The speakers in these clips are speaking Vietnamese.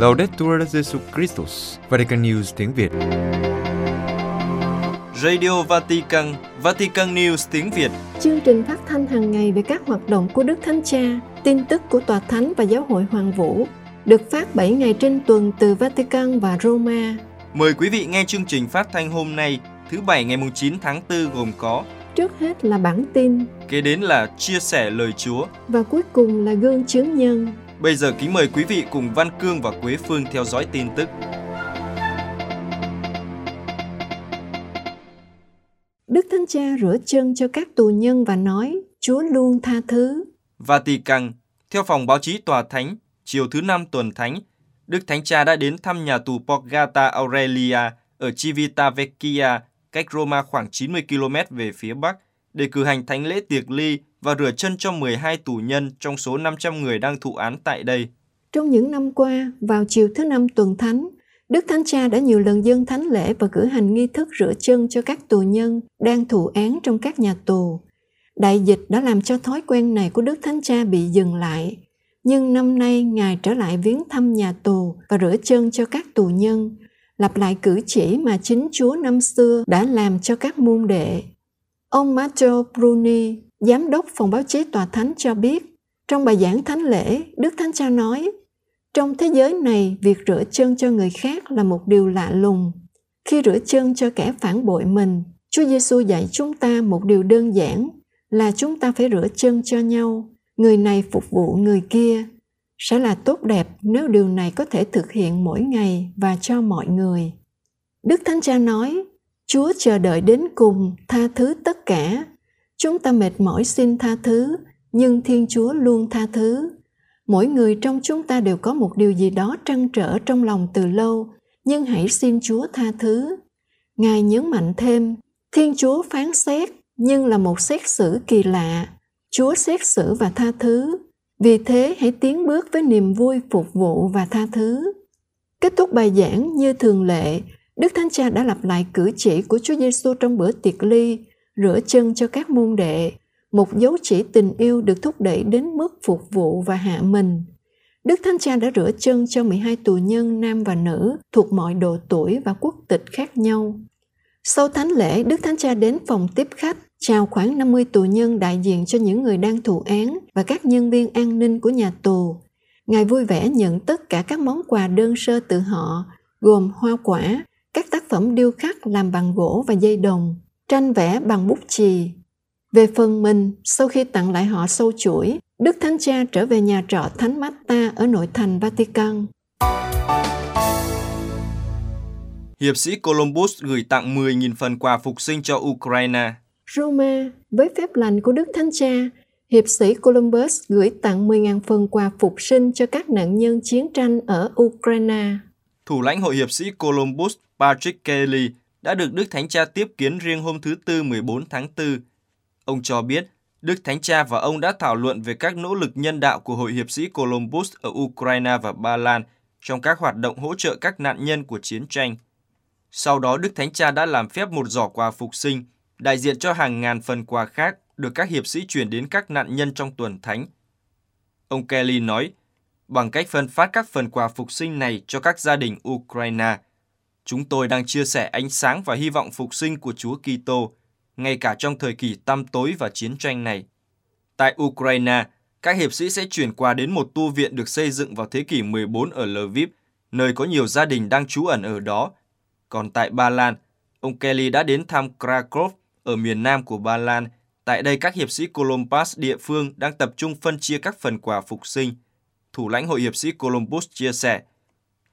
Laudetur Jesu Christus, Vatican News tiếng Việt. Radio Vatican, Vatican News tiếng Việt. Chương trình phát thanh hàng ngày về các hoạt động của Đức Thánh Cha, tin tức của Tòa Thánh và Giáo hội Hoàng Vũ, được phát 7 ngày trên tuần từ Vatican và Roma. Mời quý vị nghe chương trình phát thanh hôm nay, thứ Bảy ngày 9 tháng 4 gồm có Trước hết là bản tin Kế đến là chia sẻ lời Chúa. và cuối cùng là gương chứng nhân. Bây giờ kính mời quý vị cùng Văn Cương và Quế Phương theo dõi tin tức. Đức Thánh Cha rửa chân cho các tù nhân và nói, Chúa luôn tha thứ. Vatican, theo phòng báo chí Tòa Thánh, chiều thứ năm tuần Thánh, Đức Thánh Cha đã đến thăm nhà tù Borgata Aurelia ở Civitavecchia, cách Roma khoảng 90 km về phía bắc, để cử hành thánh lễ tiệc ly và rửa chân cho 12 tù nhân trong số 500 người đang thụ án tại đây. Trong những năm qua, vào chiều thứ năm tuần thánh, Đức Thánh Cha đã nhiều lần dâng thánh lễ và cử hành nghi thức rửa chân cho các tù nhân đang thụ án trong các nhà tù. Đại dịch đã làm cho thói quen này của Đức Thánh Cha bị dừng lại, nhưng năm nay Ngài trở lại viếng thăm nhà tù và rửa chân cho các tù nhân, lặp lại cử chỉ mà chính Chúa năm xưa đã làm cho các môn đệ. Ông Matteo Bruni, giám đốc phòng báo chí tòa thánh cho biết, trong bài giảng thánh lễ, Đức Thánh Cha nói, trong thế giới này, việc rửa chân cho người khác là một điều lạ lùng. Khi rửa chân cho kẻ phản bội mình, Chúa Giêsu dạy chúng ta một điều đơn giản là chúng ta phải rửa chân cho nhau, người này phục vụ người kia. Sẽ là tốt đẹp nếu điều này có thể thực hiện mỗi ngày và cho mọi người. Đức Thánh Cha nói, Chúa chờ đợi đến cùng tha thứ tất cả. Chúng ta mệt mỏi xin tha thứ, nhưng Thiên Chúa luôn tha thứ. Mỗi người trong chúng ta đều có một điều gì đó trăn trở trong lòng từ lâu, nhưng hãy xin Chúa tha thứ. Ngài nhấn mạnh thêm, Thiên Chúa phán xét, nhưng là một xét xử kỳ lạ. Chúa xét xử và tha thứ. Vì thế hãy tiến bước với niềm vui phục vụ và tha thứ. Kết thúc bài giảng như thường lệ, Đức Thánh Cha đã lặp lại cử chỉ của Chúa Giêsu trong bữa tiệc ly, rửa chân cho các môn đệ, một dấu chỉ tình yêu được thúc đẩy đến mức phục vụ và hạ mình. Đức Thánh Cha đã rửa chân cho 12 tù nhân nam và nữ thuộc mọi độ tuổi và quốc tịch khác nhau. Sau thánh lễ, Đức Thánh Cha đến phòng tiếp khách, chào khoảng 50 tù nhân đại diện cho những người đang thụ án và các nhân viên an ninh của nhà tù. Ngài vui vẻ nhận tất cả các món quà đơn sơ từ họ, gồm hoa quả, các tác phẩm điêu khắc làm bằng gỗ và dây đồng, tranh vẽ bằng bút chì. Về phần mình, sau khi tặng lại họ sâu chuỗi, Đức Thánh Cha trở về nhà trọ Thánh Marta ở nội thành Vatican. Hiệp sĩ Columbus gửi tặng 10.000 phần quà phục sinh cho Ukraine. Roma, với phép lành của Đức Thánh Cha, hiệp sĩ Columbus gửi tặng 10.000 phần quà phục sinh cho các nạn nhân chiến tranh ở Ukraine. Thủ lãnh hội hiệp sĩ Columbus Patrick Kelly đã được Đức Thánh Cha tiếp kiến riêng hôm thứ Tư 14 tháng 4. Ông cho biết Đức Thánh Cha và ông đã thảo luận về các nỗ lực nhân đạo của Hội hiệp sĩ Columbus ở Ukraine và Ba Lan trong các hoạt động hỗ trợ các nạn nhân của chiến tranh. Sau đó Đức Thánh Cha đã làm phép một giỏ quà phục sinh, đại diện cho hàng ngàn phần quà khác được các hiệp sĩ chuyển đến các nạn nhân trong tuần thánh. Ông Kelly nói, bằng cách phân phát các phần quà phục sinh này cho các gia đình Ukraine, chúng tôi đang chia sẻ ánh sáng và hy vọng phục sinh của Chúa Kitô, ngay cả trong thời kỳ tăm tối và chiến tranh này. Tại Ukraine, các hiệp sĩ sẽ chuyển quà đến một tu viện được xây dựng vào thế kỷ 14 ở Lviv, nơi có nhiều gia đình đang trú ẩn ở đó. Còn tại Ba Lan, ông Kelly đã đến thăm Krakow ở miền nam của Ba Lan. Tại đây, các hiệp sĩ Columbus địa phương đang tập trung phân chia các phần quà phục sinh. Thủ lãnh Hội hiệp sĩ Columbus chia sẻ,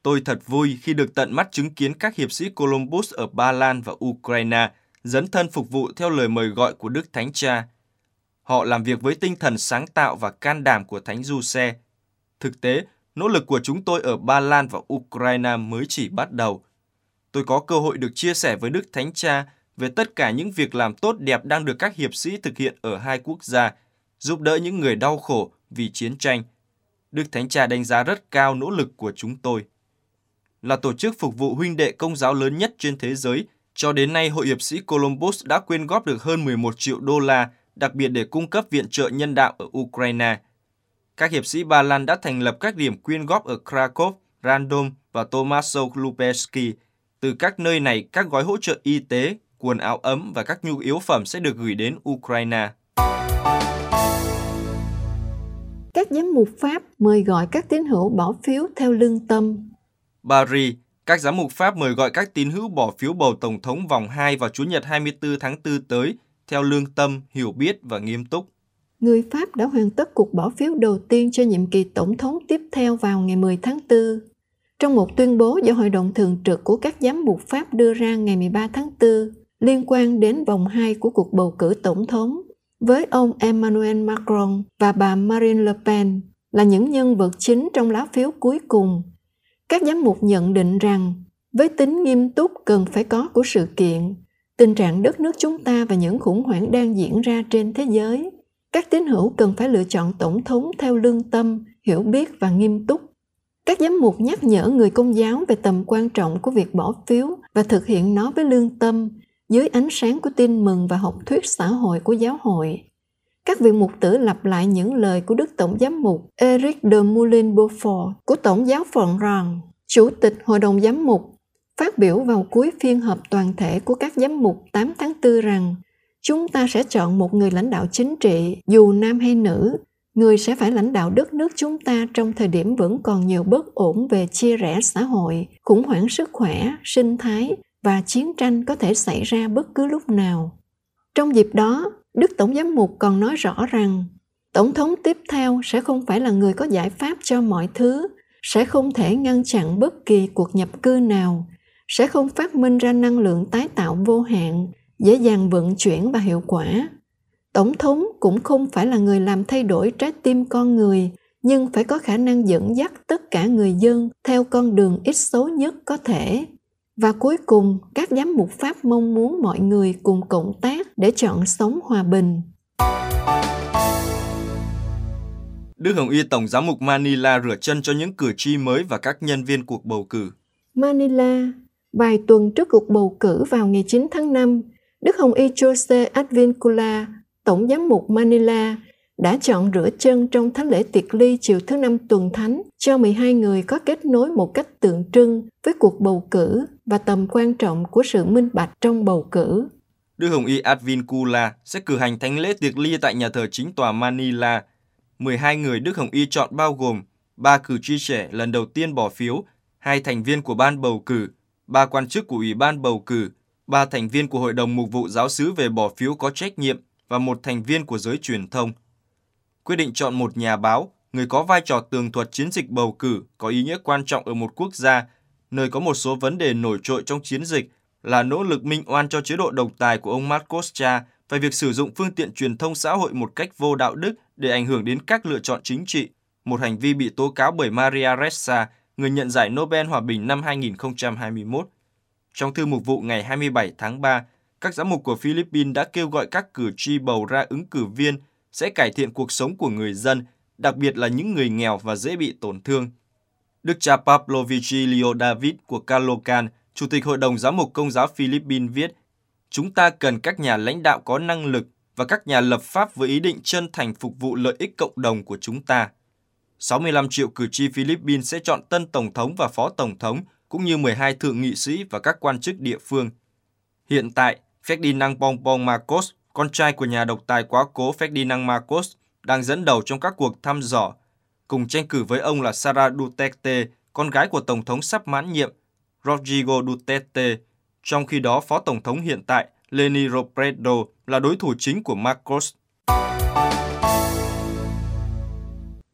Tôi thật vui khi được tận mắt chứng kiến các hiệp sĩ Columbus ở Ba Lan và Ukraine dấn thân phục vụ theo lời mời gọi của Đức Thánh Cha. Họ làm việc với tinh thần sáng tạo và can đảm của Thánh Du Xe. Thực tế, nỗ lực của chúng tôi ở Ba Lan và Ukraine mới chỉ bắt đầu. Tôi có cơ hội được chia sẻ với Đức Thánh Cha về tất cả những việc làm tốt đẹp đang được các hiệp sĩ thực hiện ở hai quốc gia, giúp đỡ những người đau khổ vì chiến tranh. Đức Thánh Cha đánh giá rất cao nỗ lực của chúng tôi. Là tổ chức phục vụ huynh đệ công giáo lớn nhất trên thế giới, cho đến nay Hội hiệp sĩ Columbus đã quyên góp được hơn 11 triệu đô la, đặc biệt để cung cấp viện trợ nhân đạo ở Ukraine. Các hiệp sĩ Ba Lan đã thành lập các điểm quyên góp ở Krakow, Random và Tomaso Lubelski. Từ các nơi này, các gói hỗ trợ y tế, quần áo ấm và các nhu yếu phẩm sẽ được gửi đến Ukraine. Các giám mục Pháp mời gọi các tín hữu bỏ phiếu theo lương tâm. Paris, các giám mục Pháp mời gọi các tín hữu bỏ phiếu bầu Tổng thống vòng 2 vào Chủ nhật 24 tháng 4 tới, theo lương tâm, hiểu biết và nghiêm túc. Người Pháp đã hoàn tất cuộc bỏ phiếu đầu tiên cho nhiệm kỳ tổng thống tiếp theo vào ngày 10 tháng 4. Trong một tuyên bố do Hội đồng Thường trực của các giám mục Pháp đưa ra ngày 13 tháng 4 liên quan đến vòng 2 của cuộc bầu cử tổng thống, với ông Emmanuel Macron và bà Marine Le Pen là những nhân vật chính trong lá phiếu cuối cùng. Các giám mục nhận định rằng với tính nghiêm túc cần phải có của sự kiện, tình trạng đất nước chúng ta và những khủng hoảng đang diễn ra trên thế giới, các tín hữu cần phải lựa chọn tổng thống theo lương tâm, hiểu biết và nghiêm túc. Các giám mục nhắc nhở người công giáo về tầm quan trọng của việc bỏ phiếu và thực hiện nó với lương tâm dưới ánh sáng của tin mừng và học thuyết xã hội của giáo hội. Các vị mục tử lặp lại những lời của Đức Tổng giám mục Eric de Moulin Beaufort của Tổng giáo phận rằng Chủ tịch Hội đồng Giám mục phát biểu vào cuối phiên họp toàn thể của các giám mục 8 tháng 4 rằng chúng ta sẽ chọn một người lãnh đạo chính trị, dù nam hay nữ, người sẽ phải lãnh đạo đất nước chúng ta trong thời điểm vẫn còn nhiều bất ổn về chia rẽ xã hội, khủng hoảng sức khỏe, sinh thái và chiến tranh có thể xảy ra bất cứ lúc nào. Trong dịp đó, Đức Tổng giám mục còn nói rõ rằng Tổng thống tiếp theo sẽ không phải là người có giải pháp cho mọi thứ, sẽ không thể ngăn chặn bất kỳ cuộc nhập cư nào, sẽ không phát minh ra năng lượng tái tạo vô hạn, dễ dàng vận chuyển và hiệu quả. Tổng thống cũng không phải là người làm thay đổi trái tim con người, nhưng phải có khả năng dẫn dắt tất cả người dân theo con đường ít xấu nhất có thể và cuối cùng, các giám mục Pháp mong muốn mọi người cùng cộng tác để chọn sống hòa bình. Đức Hồng Y Tổng giám mục Manila rửa chân cho những cử tri mới và các nhân viên cuộc bầu cử. Manila, vài tuần trước cuộc bầu cử vào ngày 9 tháng 5, Đức Hồng Y Jose Advincula, Tổng giám mục Manila, đã chọn rửa chân trong thánh lễ tiệc ly chiều thứ năm tuần thánh cho 12 người có kết nối một cách tượng trưng với cuộc bầu cử và tầm quan trọng của sự minh bạch trong bầu cử. Đức Hồng Y Advincula sẽ cử hành thánh lễ tiệc ly tại nhà thờ chính tòa Manila. 12 người Đức Hồng Y chọn bao gồm ba cử tri trẻ lần đầu tiên bỏ phiếu, hai thành viên của ban bầu cử, ba quan chức của Ủy ban bầu cử, ba thành viên của Hội đồng Mục vụ Giáo sứ về bỏ phiếu có trách nhiệm và một thành viên của giới truyền thông quyết định chọn một nhà báo, người có vai trò tường thuật chiến dịch bầu cử có ý nghĩa quan trọng ở một quốc gia, nơi có một số vấn đề nổi trội trong chiến dịch là nỗ lực minh oan cho chế độ độc tài của ông Marcos Cha và việc sử dụng phương tiện truyền thông xã hội một cách vô đạo đức để ảnh hưởng đến các lựa chọn chính trị, một hành vi bị tố cáo bởi Maria Ressa, người nhận giải Nobel Hòa bình năm 2021. Trong thư mục vụ ngày 27 tháng 3, các giám mục của Philippines đã kêu gọi các cử tri bầu ra ứng cử viên sẽ cải thiện cuộc sống của người dân, đặc biệt là những người nghèo và dễ bị tổn thương. Đức cha Pablo Vigilio David của Calocan, Chủ tịch Hội đồng Giám mục Công giáo Philippines viết, Chúng ta cần các nhà lãnh đạo có năng lực và các nhà lập pháp với ý định chân thành phục vụ lợi ích cộng đồng của chúng ta. 65 triệu cử tri Philippines sẽ chọn tân tổng thống và phó tổng thống, cũng như 12 thượng nghị sĩ và các quan chức địa phương. Hiện tại, Ferdinand Bongbong Marcos con trai của nhà độc tài quá cố Ferdinand Marcos, đang dẫn đầu trong các cuộc thăm dò. Cùng tranh cử với ông là Sara Duterte, con gái của Tổng thống sắp mãn nhiệm, Rodrigo Duterte. Trong khi đó, Phó Tổng thống hiện tại, Leni Robredo, là đối thủ chính của Marcos.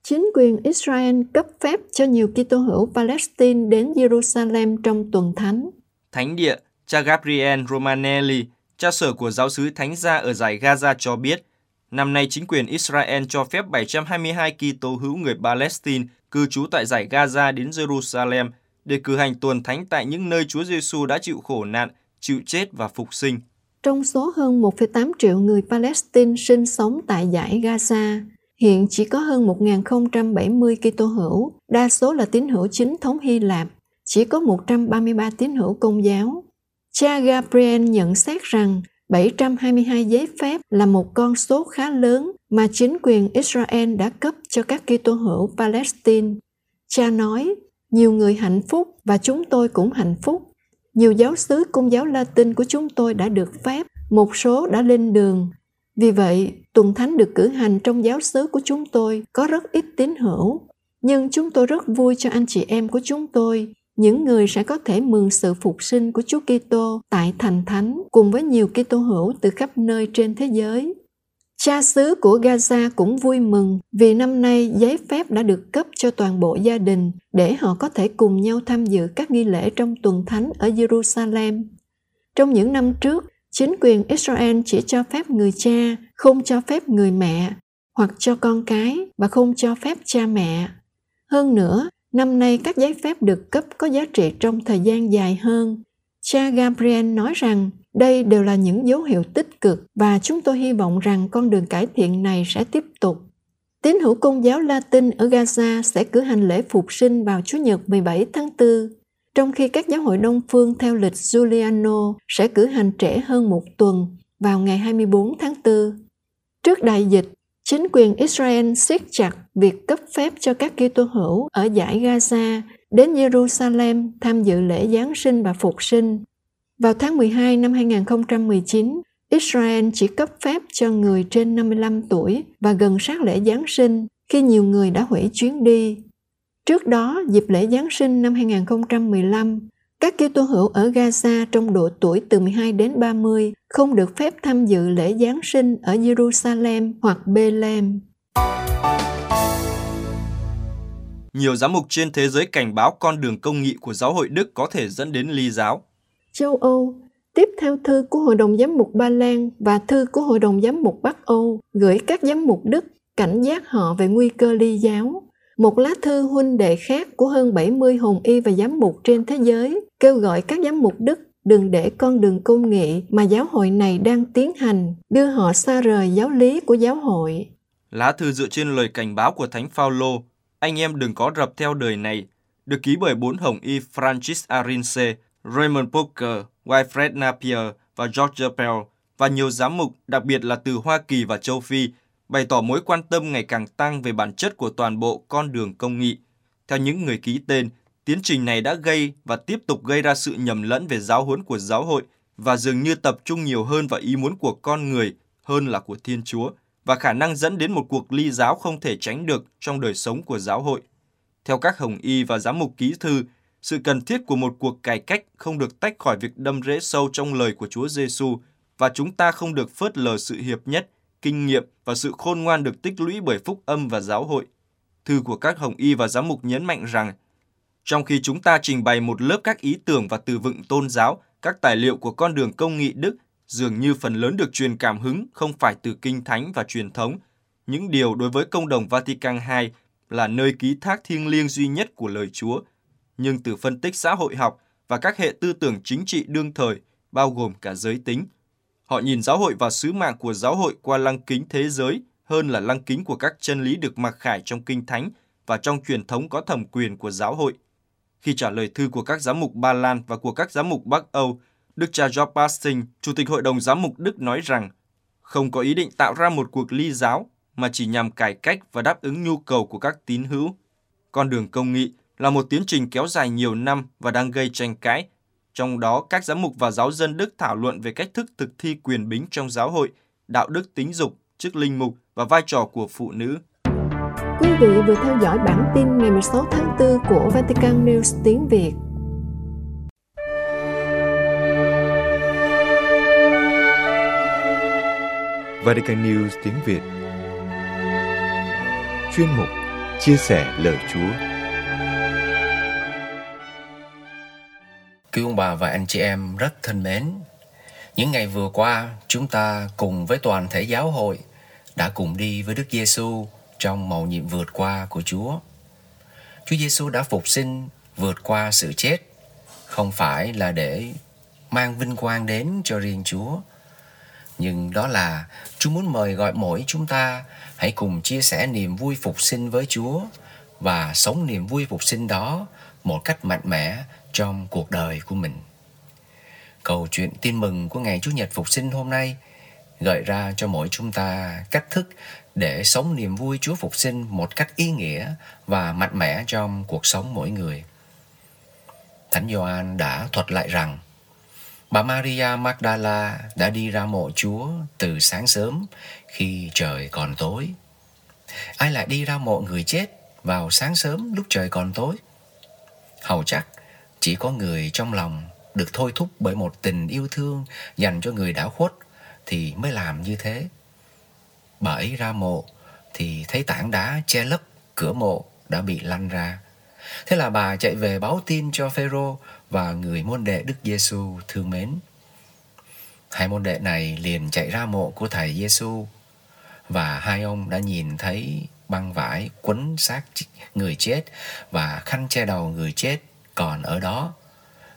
Chính quyền Israel cấp phép cho nhiều Kitô hữu Palestine đến Jerusalem trong tuần thánh. Thánh địa, cha Gabriel Romanelli cha sở của giáo sứ Thánh gia ở giải Gaza cho biết, năm nay chính quyền Israel cho phép 722 Kitô hữu người Palestine cư trú tại giải Gaza đến Jerusalem để cử hành tuần thánh tại những nơi Chúa Giêsu đã chịu khổ nạn, chịu chết và phục sinh. Trong số hơn 1,8 triệu người Palestine sinh sống tại giải Gaza, hiện chỉ có hơn 1.070 Kitô hữu, đa số là tín hữu chính thống Hy Lạp, chỉ có 133 tín hữu công giáo. Cha Gabriel nhận xét rằng 722 giấy phép là một con số khá lớn mà chính quyền Israel đã cấp cho các Kitô hữu Palestine. Cha nói, nhiều người hạnh phúc và chúng tôi cũng hạnh phúc. Nhiều giáo sứ công giáo Latin của chúng tôi đã được phép, một số đã lên đường. Vì vậy, tuần thánh được cử hành trong giáo sứ của chúng tôi có rất ít tín hữu. Nhưng chúng tôi rất vui cho anh chị em của chúng tôi, những người sẽ có thể mừng sự phục sinh của Chúa Kitô tại thành thánh cùng với nhiều Kitô hữu từ khắp nơi trên thế giới. Cha xứ của Gaza cũng vui mừng vì năm nay giấy phép đã được cấp cho toàn bộ gia đình để họ có thể cùng nhau tham dự các nghi lễ trong tuần thánh ở Jerusalem. Trong những năm trước, chính quyền Israel chỉ cho phép người cha, không cho phép người mẹ, hoặc cho con cái và không cho phép cha mẹ. Hơn nữa, năm nay các giấy phép được cấp có giá trị trong thời gian dài hơn. Cha Gabriel nói rằng đây đều là những dấu hiệu tích cực và chúng tôi hy vọng rằng con đường cải thiện này sẽ tiếp tục. Tín hữu công giáo Latin ở Gaza sẽ cử hành lễ phục sinh vào Chủ nhật 17 tháng 4, trong khi các giáo hội Đông phương theo lịch Giuliano sẽ cử hành trễ hơn một tuần vào ngày 24 tháng 4. Trước đại dịch, chính quyền Israel siết chặt việc cấp phép cho các Kitô hữu ở giải Gaza đến Jerusalem tham dự lễ Giáng sinh và Phục sinh vào tháng 12 năm 2019, Israel chỉ cấp phép cho người trên 55 tuổi và gần sát lễ Giáng sinh khi nhiều người đã hủy chuyến đi. Trước đó, dịp lễ Giáng sinh năm 2015, các Kitô hữu ở Gaza trong độ tuổi từ 12 đến 30 không được phép tham dự lễ Giáng sinh ở Jerusalem hoặc Bethlehem. Nhiều giám mục trên thế giới cảnh báo con đường công nghị của giáo hội Đức có thể dẫn đến ly giáo châu Âu, tiếp theo thư của Hội đồng Giám mục Ba Lan và thư của Hội đồng Giám mục Bắc Âu gửi các giám mục Đức cảnh giác họ về nguy cơ ly giáo. Một lá thư huynh đệ khác của hơn 70 hồn y và giám mục trên thế giới kêu gọi các giám mục Đức đừng để con đường công nghị mà giáo hội này đang tiến hành đưa họ xa rời giáo lý của giáo hội. Lá thư dựa trên lời cảnh báo của Thánh Phaolô, anh em đừng có rập theo đời này, được ký bởi bốn hồng y Francis Arinze, Raymond Poker, Wilfred Napier và George Pell và nhiều giám mục, đặc biệt là từ Hoa Kỳ và châu Phi, bày tỏ mối quan tâm ngày càng tăng về bản chất của toàn bộ con đường công nghị. Theo những người ký tên, tiến trình này đã gây và tiếp tục gây ra sự nhầm lẫn về giáo huấn của giáo hội và dường như tập trung nhiều hơn vào ý muốn của con người hơn là của Thiên Chúa và khả năng dẫn đến một cuộc ly giáo không thể tránh được trong đời sống của giáo hội. Theo các hồng y và giám mục ký thư, sự cần thiết của một cuộc cải cách không được tách khỏi việc đâm rễ sâu trong lời của Chúa Giêsu và chúng ta không được phớt lờ sự hiệp nhất, kinh nghiệm và sự khôn ngoan được tích lũy bởi phúc âm và giáo hội. Thư của các hồng y và giám mục nhấn mạnh rằng, trong khi chúng ta trình bày một lớp các ý tưởng và từ vựng tôn giáo, các tài liệu của con đường công nghị Đức dường như phần lớn được truyền cảm hứng không phải từ kinh thánh và truyền thống. Những điều đối với công đồng Vatican II là nơi ký thác thiêng liêng duy nhất của lời Chúa – nhưng từ phân tích xã hội học và các hệ tư tưởng chính trị đương thời, bao gồm cả giới tính. Họ nhìn giáo hội và sứ mạng của giáo hội qua lăng kính thế giới hơn là lăng kính của các chân lý được mặc khải trong kinh thánh và trong truyền thống có thẩm quyền của giáo hội. Khi trả lời thư của các giám mục Ba Lan và của các giám mục Bắc Âu, Đức cha George Basting, Chủ tịch Hội đồng Giám mục Đức nói rằng không có ý định tạo ra một cuộc ly giáo mà chỉ nhằm cải cách và đáp ứng nhu cầu của các tín hữu. Con đường công nghị là một tiến trình kéo dài nhiều năm và đang gây tranh cãi. Trong đó, các giám mục và giáo dân Đức thảo luận về cách thức thực thi quyền bính trong giáo hội, đạo đức tính dục, chức linh mục và vai trò của phụ nữ. Quý vị vừa theo dõi bản tin ngày 16 tháng 4 của Vatican News tiếng Việt. Vatican News tiếng Việt Chuyên mục Chia sẻ lời Chúa Quý ông bà và anh chị em rất thân mến, những ngày vừa qua chúng ta cùng với toàn thể giáo hội đã cùng đi với Đức Giêsu trong mầu nhiệm vượt qua của Chúa. Chúa Giêsu đã phục sinh vượt qua sự chết, không phải là để mang vinh quang đến cho riêng Chúa, nhưng đó là Chúa muốn mời gọi mỗi chúng ta hãy cùng chia sẻ niềm vui phục sinh với Chúa và sống niềm vui phục sinh đó một cách mạnh mẽ trong cuộc đời của mình. Câu chuyện tin mừng của ngày Chủ nhật phục sinh hôm nay gợi ra cho mỗi chúng ta cách thức để sống niềm vui Chúa phục sinh một cách ý nghĩa và mạnh mẽ trong cuộc sống mỗi người. Thánh Gioan đã thuật lại rằng, bà Maria Magdala đã đi ra mộ Chúa từ sáng sớm khi trời còn tối. Ai lại đi ra mộ người chết vào sáng sớm lúc trời còn tối? Hầu chắc chỉ có người trong lòng được thôi thúc bởi một tình yêu thương dành cho người đã khuất thì mới làm như thế. Bà ấy ra mộ, thì thấy tảng đá che lấp cửa mộ đã bị lăn ra. Thế là bà chạy về báo tin cho Phêrô và người môn đệ Đức Giêsu thương mến. Hai môn đệ này liền chạy ra mộ của thầy Giêsu và hai ông đã nhìn thấy băng vải quấn xác người chết và khăn che đầu người chết còn ở đó,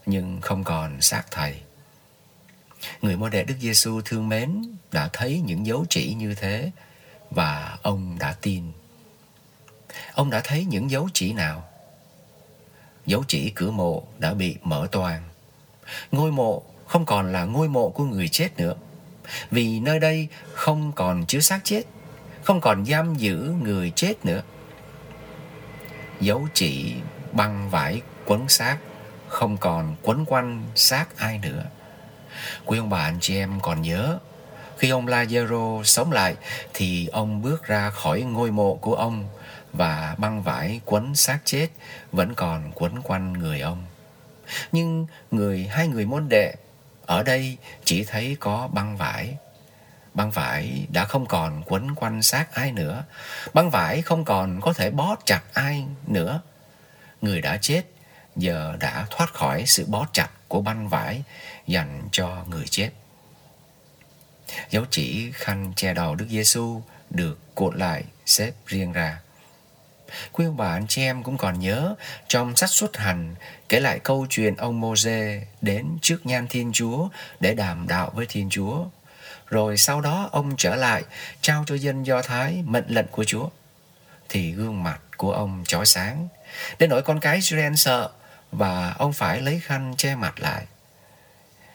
nhưng không còn xác thầy. Người môn đệ Đức Giêsu thương mến đã thấy những dấu chỉ như thế và ông đã tin. Ông đã thấy những dấu chỉ nào? Dấu chỉ cửa mộ đã bị mở toang. Ngôi mộ không còn là ngôi mộ của người chết nữa. Vì nơi đây không còn chứa xác chết, không còn giam giữ người chết nữa. Dấu chỉ băng vải quấn xác không còn quấn quanh xác ai nữa. Quý ông bà anh chị em còn nhớ khi ông Lazaro sống lại, thì ông bước ra khỏi ngôi mộ của ông và băng vải quấn xác chết vẫn còn quấn quanh người ông. Nhưng người, hai người môn đệ ở đây chỉ thấy có băng vải. Băng vải đã không còn quấn quanh xác ai nữa. Băng vải không còn có thể bó chặt ai nữa. Người đã chết, giờ đã thoát khỏi sự bó chặt của băng vải dành cho người chết. Dấu chỉ khăn che đầu Đức Giêsu được cuộn lại, xếp riêng ra. Quý ông bà, anh chị em cũng còn nhớ, trong sách xuất hành, kể lại câu chuyện ông Môse đến trước nhan Thiên Chúa để đàm đạo với Thiên Chúa. Rồi sau đó ông trở lại, trao cho dân Do Thái mệnh lệnh của Chúa. Thì gương mặt của ông chói sáng. Đến nỗi con cái Israel sợ và ông phải lấy khăn che mặt lại.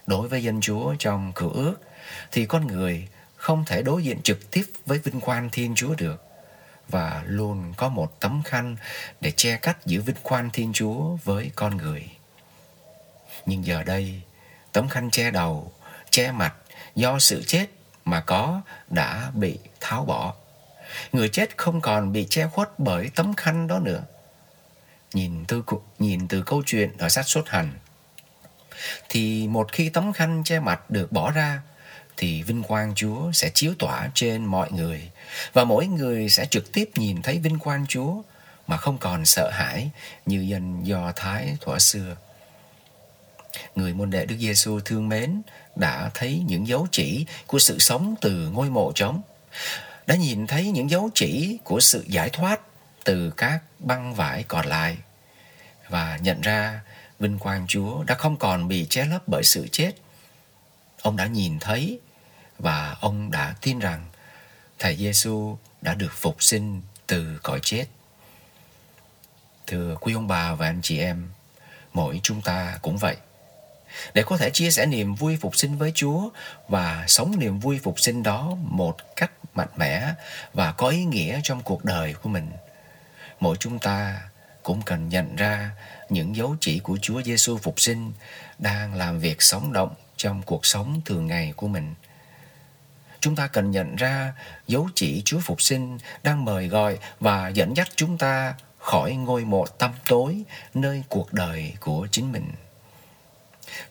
Đối với dân Chúa trong cựu ước thì con người không thể đối diện trực tiếp với vinh quang Thiên Chúa được và luôn có một tấm khăn để che cắt giữa vinh quang Thiên Chúa với con người. Nhưng giờ đây, tấm khăn che đầu, che mặt do sự chết mà có đã bị tháo bỏ. Người chết không còn bị che khuất bởi tấm khăn đó nữa. Nhìn từ nhìn từ câu chuyện ở sách xuất hành thì một khi tấm khăn che mặt được bỏ ra thì vinh quang Chúa sẽ chiếu tỏa trên mọi người và mỗi người sẽ trực tiếp nhìn thấy vinh quang Chúa mà không còn sợ hãi như dân Do Thái thuở xưa. Người môn đệ Đức Giêsu thương mến đã thấy những dấu chỉ của sự sống từ ngôi mộ trống, đã nhìn thấy những dấu chỉ của sự giải thoát từ các băng vải còn lại và nhận ra vinh quang Chúa đã không còn bị che lấp bởi sự chết. Ông đã nhìn thấy và ông đã tin rằng Thầy Giêsu đã được phục sinh từ cõi chết. Thưa quý ông bà và anh chị em, mỗi chúng ta cũng vậy. Để có thể chia sẻ niềm vui phục sinh với Chúa và sống niềm vui phục sinh đó một cách mạnh mẽ và có ý nghĩa trong cuộc đời của mình. Mỗi chúng ta cũng cần nhận ra những dấu chỉ của Chúa Giêsu phục sinh đang làm việc sống động trong cuộc sống thường ngày của mình chúng ta cần nhận ra dấu chỉ Chúa Phục sinh đang mời gọi và dẫn dắt chúng ta khỏi ngôi mộ tăm tối, nơi cuộc đời của chính mình.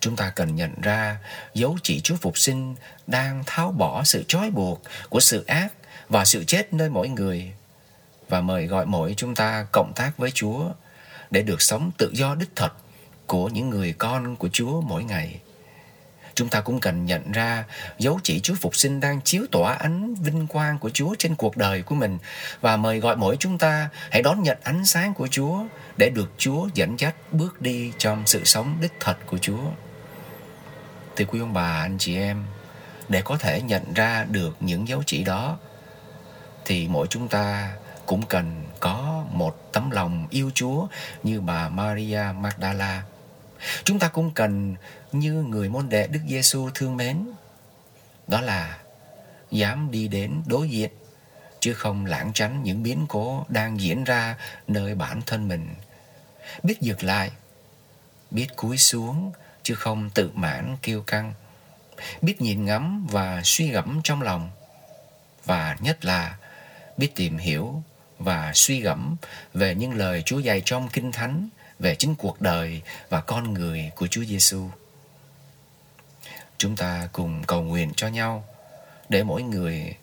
Chúng ta cần nhận ra dấu chỉ Chúa Phục sinh đang tháo bỏ sự trói buộc của sự ác và sự chết nơi mỗi người và mời gọi mỗi chúng ta cộng tác với Chúa để được sống tự do đích thật của những người con của Chúa mỗi ngày chúng ta cũng cần nhận ra dấu chỉ Chúa Phục sinh đang chiếu tỏa ánh vinh quang của Chúa trên cuộc đời của mình và mời gọi mỗi chúng ta hãy đón nhận ánh sáng của Chúa để được Chúa dẫn dắt bước đi trong sự sống đích thật của Chúa. Thì quý ông bà, anh chị em, để có thể nhận ra được những dấu chỉ đó thì mỗi chúng ta cũng cần có một tấm lòng yêu Chúa như bà Maria Magdala Chúng ta cũng cần như người môn đệ Đức Giêsu thương mến. Đó là dám đi đến đối diện, chứ không lãng tránh những biến cố đang diễn ra nơi bản thân mình. Biết dừng lại, biết cúi xuống, chứ không tự mãn kiêu căng biết nhìn ngắm và suy gẫm trong lòng, và nhất là biết tìm hiểu và suy gẫm về những lời Chúa dạy trong Kinh Thánh về chính cuộc đời và con người của Chúa Giêsu. Chúng ta cùng cầu nguyện cho nhau để mỗi người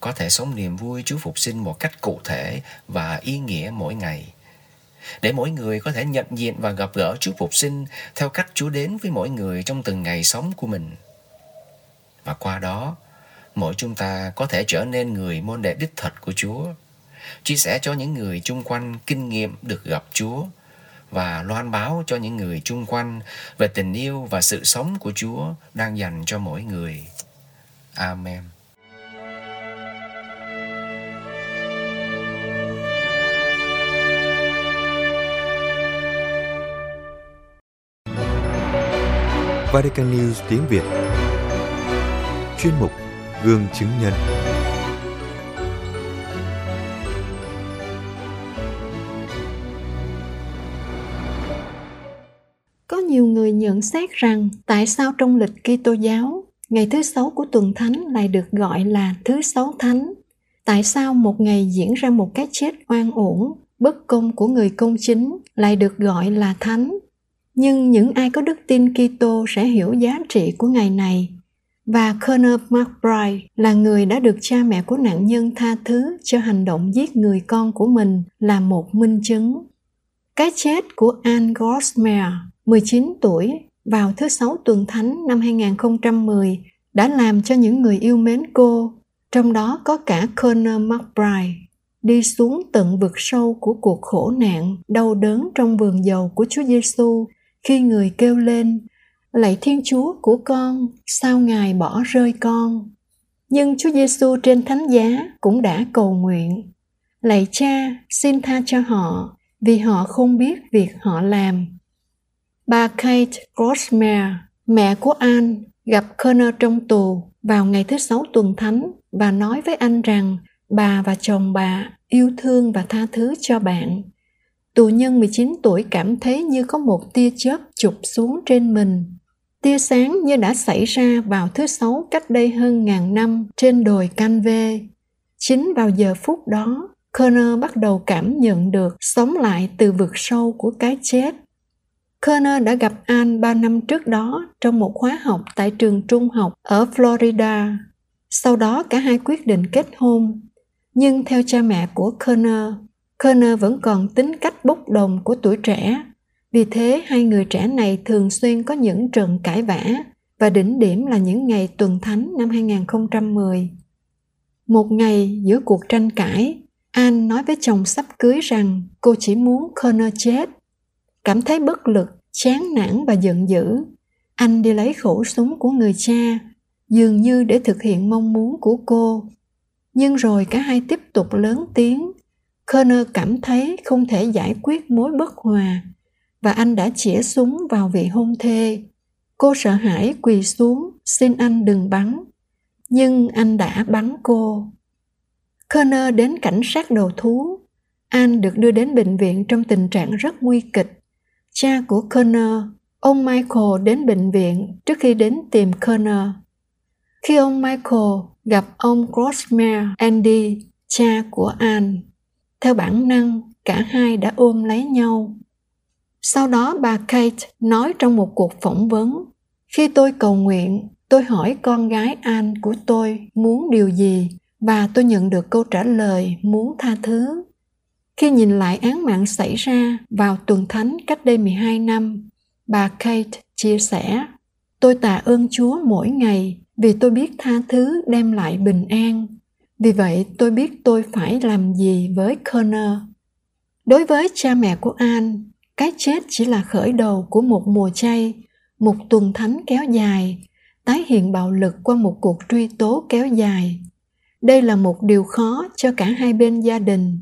có thể sống niềm vui Chúa phục sinh một cách cụ thể và ý nghĩa mỗi ngày. Để mỗi người có thể nhận diện và gặp gỡ Chúa phục sinh theo cách Chúa đến với mỗi người trong từng ngày sống của mình. Và qua đó, mỗi chúng ta có thể trở nên người môn đệ đích thật của Chúa, chia sẻ cho những người chung quanh kinh nghiệm được gặp Chúa và loan báo cho những người chung quanh về tình yêu và sự sống của Chúa đang dành cho mỗi người. Amen. Vatican News tiếng Việt Chuyên mục Gương chứng nhân rằng tại sao trong lịch Kitô giáo, ngày thứ sáu của tuần thánh lại được gọi là thứ sáu thánh? Tại sao một ngày diễn ra một cái chết oan uổng, bất công của người công chính lại được gọi là thánh? Nhưng những ai có đức tin Kitô sẽ hiểu giá trị của ngày này. Và Connor McBride là người đã được cha mẹ của nạn nhân tha thứ cho hành động giết người con của mình là một minh chứng. Cái chết của Anne Gosmer, 19 tuổi vào thứ sáu tuần thánh năm 2010 đã làm cho những người yêu mến cô, trong đó có cả Connor McBride, đi xuống tận vực sâu của cuộc khổ nạn, đau đớn trong vườn dầu của Chúa Giêsu khi người kêu lên lạy thiên chúa của con sao ngài bỏ rơi con? Nhưng chúa giêsu trên thánh giá cũng đã cầu nguyện lạy cha xin tha cho họ vì họ không biết việc họ làm bà kate Grossmere, mẹ của Anne, gặp Connor trong tù vào ngày thứ sáu tuần thánh và nói với anh rằng bà và chồng bà yêu thương và tha thứ cho bạn tù nhân 19 tuổi cảm thấy như có một tia chớp chụp xuống trên mình. Tia sáng như đã xảy ra vào thứ sáu cách đây hơn ngàn năm trên đồi Canve. Chính vào giờ phút đó, Connor bắt đầu cảm nhận được sống lại từ vực sâu của cái chết. Kerner đã gặp Anne ba năm trước đó trong một khóa học tại trường trung học ở Florida. Sau đó cả hai quyết định kết hôn. Nhưng theo cha mẹ của Kerner, Kerner vẫn còn tính cách bốc đồng của tuổi trẻ. Vì thế hai người trẻ này thường xuyên có những trận cãi vã và đỉnh điểm là những ngày tuần thánh năm 2010. Một ngày giữa cuộc tranh cãi, Anne nói với chồng sắp cưới rằng cô chỉ muốn Connor chết. Cảm thấy bất lực, chán nản và giận dữ, anh đi lấy khẩu súng của người cha, dường như để thực hiện mong muốn của cô. Nhưng rồi cả hai tiếp tục lớn tiếng Kerner cảm thấy không thể giải quyết mối bất hòa và anh đã chĩa súng vào vị hôn thê. Cô sợ hãi quỳ xuống xin anh đừng bắn, nhưng anh đã bắn cô. Kerner đến cảnh sát đầu thú. Anh được đưa đến bệnh viện trong tình trạng rất nguy kịch. Cha của Kerner, ông Michael đến bệnh viện trước khi đến tìm Kerner. Khi ông Michael gặp ông Grossmere Andy, cha của Anne, theo bản năng cả hai đã ôm lấy nhau sau đó bà kate nói trong một cuộc phỏng vấn khi tôi cầu nguyện tôi hỏi con gái Anne của tôi muốn điều gì và tôi nhận được câu trả lời muốn tha thứ. Khi nhìn lại án mạng xảy ra vào tuần thánh cách đây 12 năm, bà Kate chia sẻ, tôi tạ ơn Chúa mỗi ngày vì tôi biết tha thứ đem lại bình an vì vậy tôi biết tôi phải làm gì với Connor. Đối với cha mẹ của An, cái chết chỉ là khởi đầu của một mùa chay, một tuần thánh kéo dài, tái hiện bạo lực qua một cuộc truy tố kéo dài. Đây là một điều khó cho cả hai bên gia đình.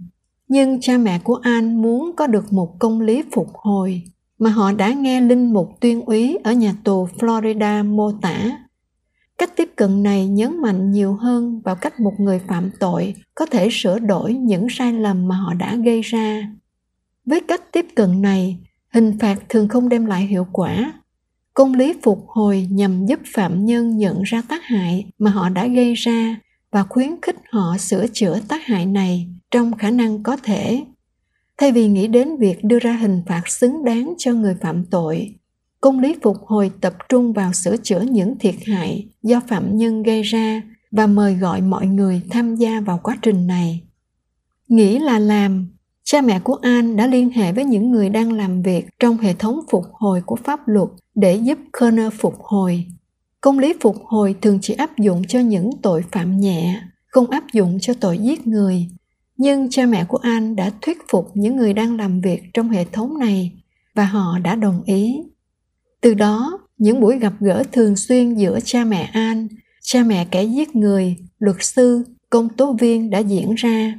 Nhưng cha mẹ của An muốn có được một công lý phục hồi, mà họ đã nghe linh mục tuyên úy ở nhà tù Florida mô tả. Cách tiếp cận này nhấn mạnh nhiều hơn vào cách một người phạm tội có thể sửa đổi những sai lầm mà họ đã gây ra. Với cách tiếp cận này, hình phạt thường không đem lại hiệu quả. Công lý phục hồi nhằm giúp phạm nhân nhận ra tác hại mà họ đã gây ra và khuyến khích họ sửa chữa tác hại này trong khả năng có thể thay vì nghĩ đến việc đưa ra hình phạt xứng đáng cho người phạm tội công lý phục hồi tập trung vào sửa chữa những thiệt hại do phạm nhân gây ra và mời gọi mọi người tham gia vào quá trình này nghĩ là làm cha mẹ của an đã liên hệ với những người đang làm việc trong hệ thống phục hồi của pháp luật để giúp Kerner phục hồi. Công lý phục hồi thường chỉ áp dụng cho những tội phạm nhẹ, không áp dụng cho tội giết người. Nhưng cha mẹ của An đã thuyết phục những người đang làm việc trong hệ thống này và họ đã đồng ý. Từ đó, những buổi gặp gỡ thường xuyên giữa cha mẹ An, cha mẹ kẻ giết người, luật sư, công tố viên đã diễn ra.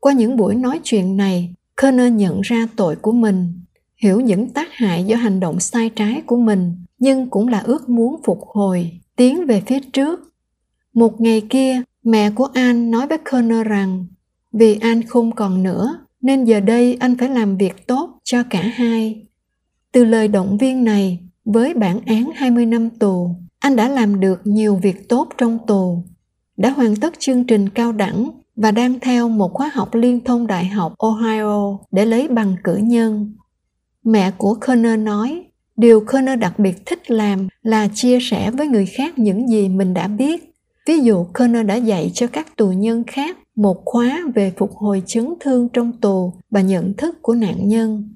Qua những buổi nói chuyện này, Kerner nhận ra tội của mình hiểu những tác hại do hành động sai trái của mình nhưng cũng là ước muốn phục hồi tiến về phía trước một ngày kia mẹ của an nói với kerner rằng vì an không còn nữa nên giờ đây anh phải làm việc tốt cho cả hai từ lời động viên này với bản án 20 năm tù anh đã làm được nhiều việc tốt trong tù đã hoàn tất chương trình cao đẳng và đang theo một khóa học liên thông đại học ohio để lấy bằng cử nhân Mẹ của Connor nói, điều Connor đặc biệt thích làm là chia sẻ với người khác những gì mình đã biết. Ví dụ Connor đã dạy cho các tù nhân khác một khóa về phục hồi chấn thương trong tù và nhận thức của nạn nhân.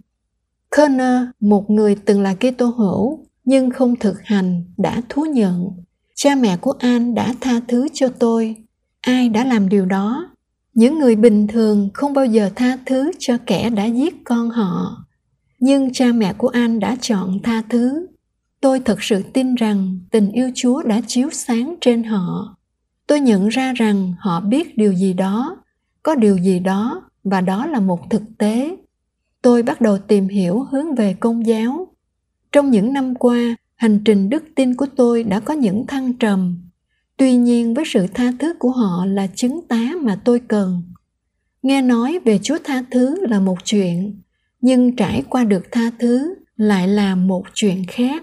Kerner, một người từng là Kitô hữu nhưng không thực hành, đã thú nhận. Cha mẹ của An đã tha thứ cho tôi. Ai đã làm điều đó? Những người bình thường không bao giờ tha thứ cho kẻ đã giết con họ nhưng cha mẹ của an đã chọn tha thứ tôi thật sự tin rằng tình yêu chúa đã chiếu sáng trên họ tôi nhận ra rằng họ biết điều gì đó, có điều gì đó và đó là một thực tế. Tôi bắt đầu tìm hiểu hướng về công giáo. Trong những năm qua, hành trình đức tin của tôi đã có những thăng trầm. Tuy nhiên, với sự tha thứ của họ là chứng tá mà tôi cần. Nghe nói về chúa tha thứ là một chuyện, nhưng trải qua được tha thứ lại là một chuyện khác.